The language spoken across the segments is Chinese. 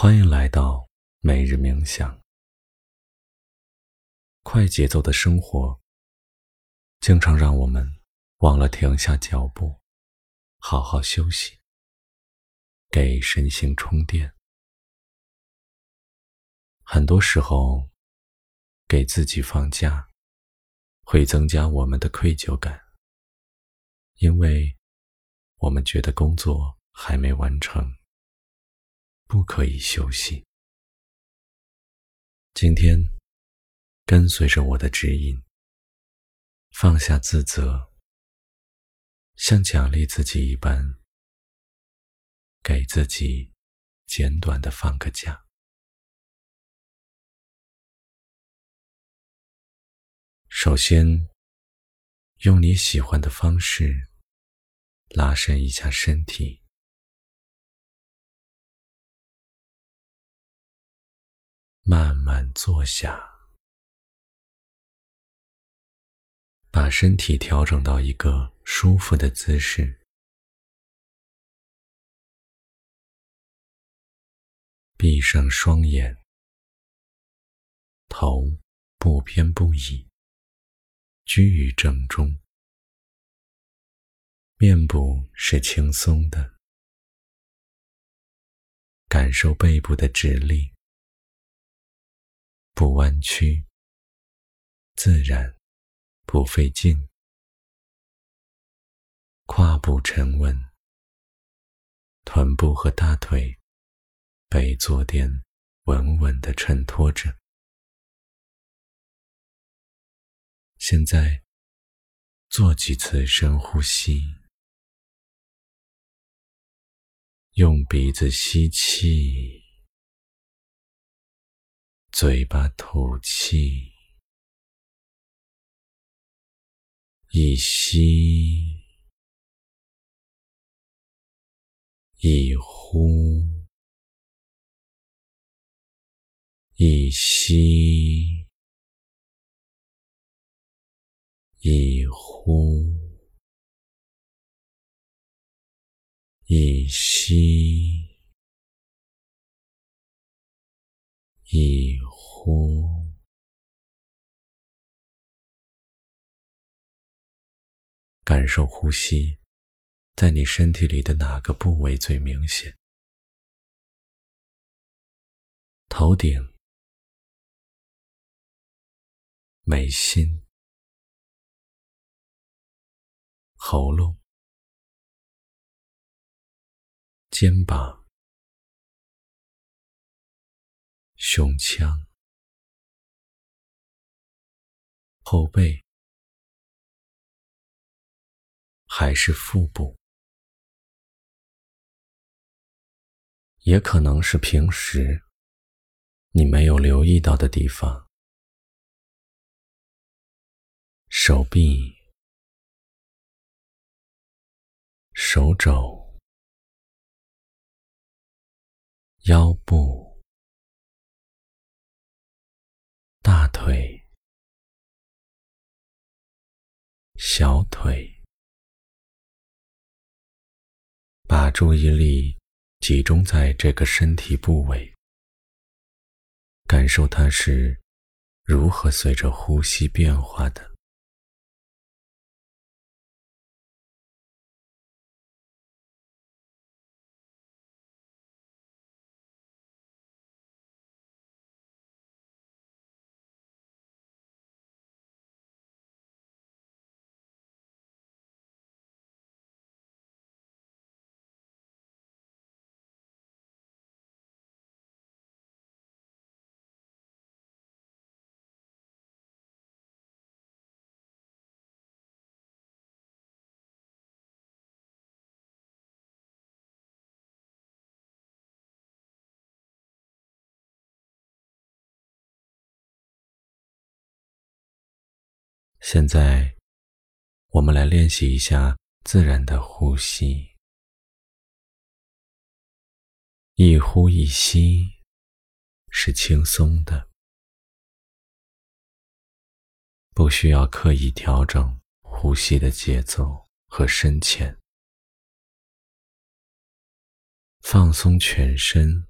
欢迎来到每日冥想。快节奏的生活，经常让我们忘了停下脚步，好好休息，给身心充电。很多时候，给自己放假，会增加我们的愧疚感，因为我们觉得工作还没完成。不可以休息。今天，跟随着我的指引，放下自责，像奖励自己一般，给自己简短的放个假。首先，用你喜欢的方式拉伸一下身体。慢慢坐下，把身体调整到一个舒服的姿势，闭上双眼，头不偏不倚，居于正中，面部是轻松的，感受背部的直立。不弯曲，自然，不费劲。胯部沉稳，臀部和大腿被坐垫稳稳的衬托着。现在，做几次深呼吸，用鼻子吸气。嘴巴吐气，一吸一呼，一吸一呼，一吸。一呼，感受呼吸在你身体里的哪个部位最明显？头顶、眉心、喉咙、肩膀。胸腔、后背，还是腹部，也可能是平时你没有留意到的地方。手臂、手肘、腰部。大腿、小腿，把注意力集中在这个身体部位，感受它是如何随着呼吸变化的。现在，我们来练习一下自然的呼吸。一呼一吸是轻松的，不需要刻意调整呼吸的节奏和深浅，放松全身，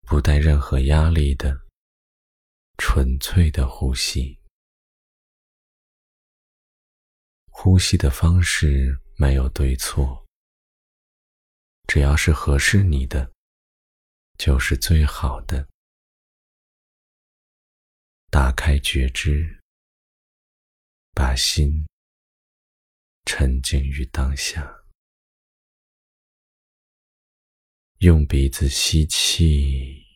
不带任何压力的纯粹的呼吸。呼吸的方式没有对错，只要是合适你的，就是最好的。打开觉知，把心沉浸于当下。用鼻子吸气，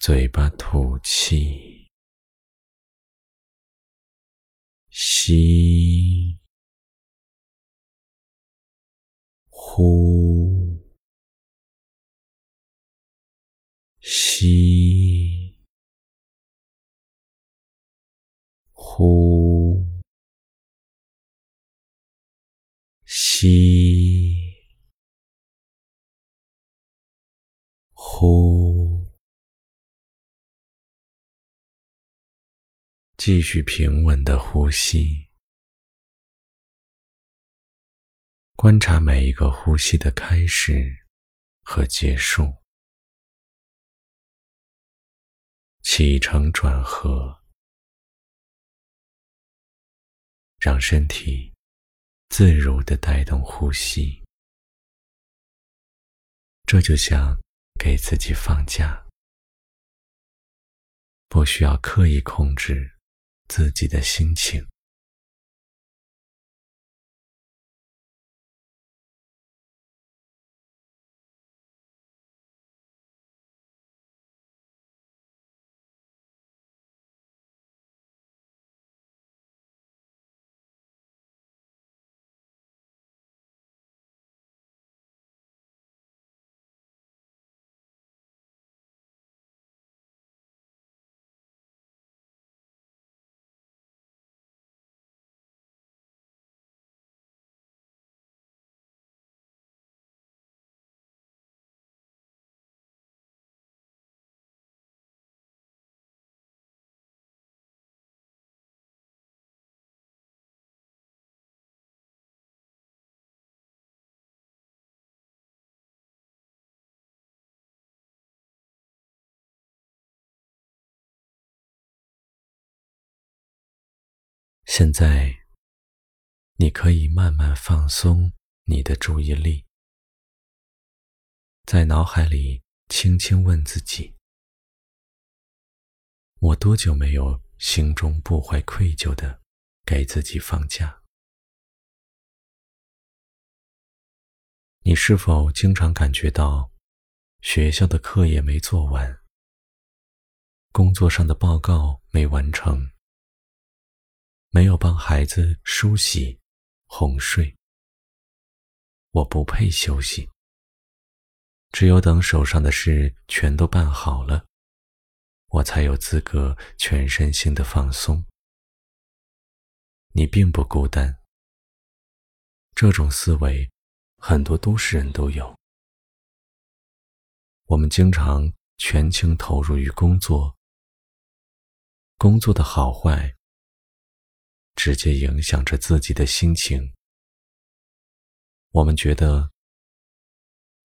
嘴巴吐气，吸，呼，继续平稳的呼吸，观察每一个呼吸的开始和结束，起承转合，让身体自如的带动呼吸，这就像。给自己放假，不需要刻意控制自己的心情。现在，你可以慢慢放松你的注意力，在脑海里轻轻问自己：“我多久没有心中不怀愧疚的给自己放假？”你是否经常感觉到学校的课业没做完，工作上的报告没完成？没有帮孩子梳洗、哄睡，我不配休息。只有等手上的事全都办好了，我才有资格全身心的放松。你并不孤单，这种思维很多都市人都有。我们经常全情投入于工作，工作的好坏。直接影响着自己的心情。我们觉得，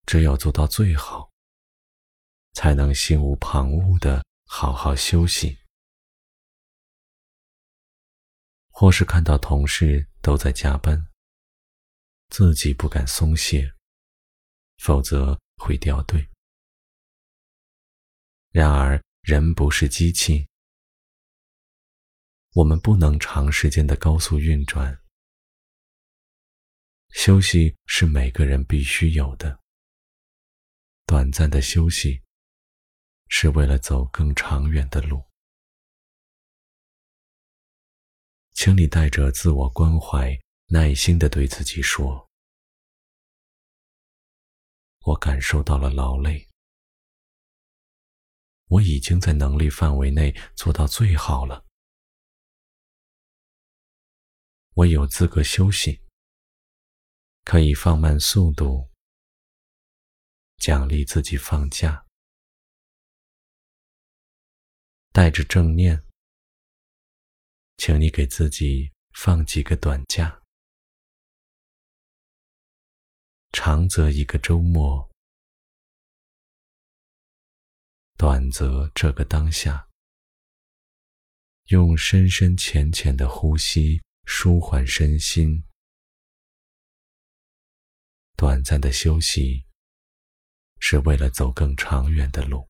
只有做到最好，才能心无旁骛的好好休息。或是看到同事都在加班，自己不敢松懈，否则会掉队。然而，人不是机器。我们不能长时间的高速运转，休息是每个人必须有的。短暂的休息，是为了走更长远的路。请你带着自我关怀，耐心的对自己说：“我感受到了劳累，我已经在能力范围内做到最好了。”我有资格休息，可以放慢速度，奖励自己放假，带着正念，请你给自己放几个短假，长则一个周末，短则这个当下，用深深浅浅的呼吸舒缓身心；短暂的休息，是为了走更长远的路。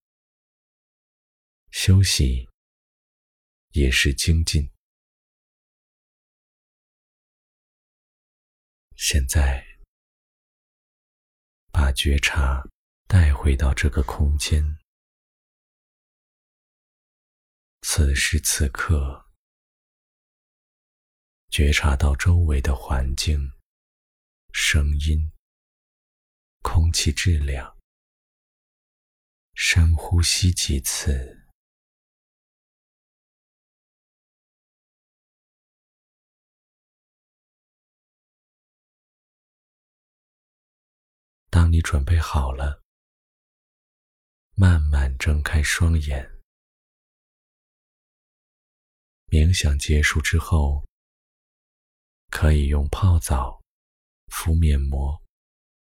休息也是精进。现在，把觉察带回到这个空间。此时此刻，觉察到周围的环境、声音、空气质量，深呼吸几次。当你准备好了，慢慢睁开双眼。冥想结束之后，可以用泡澡、敷面膜、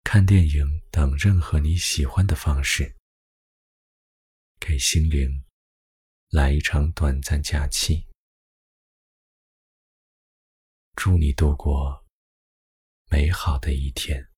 看电影等任何你喜欢的方式，给心灵来一场短暂假期。祝你度过美好的一天。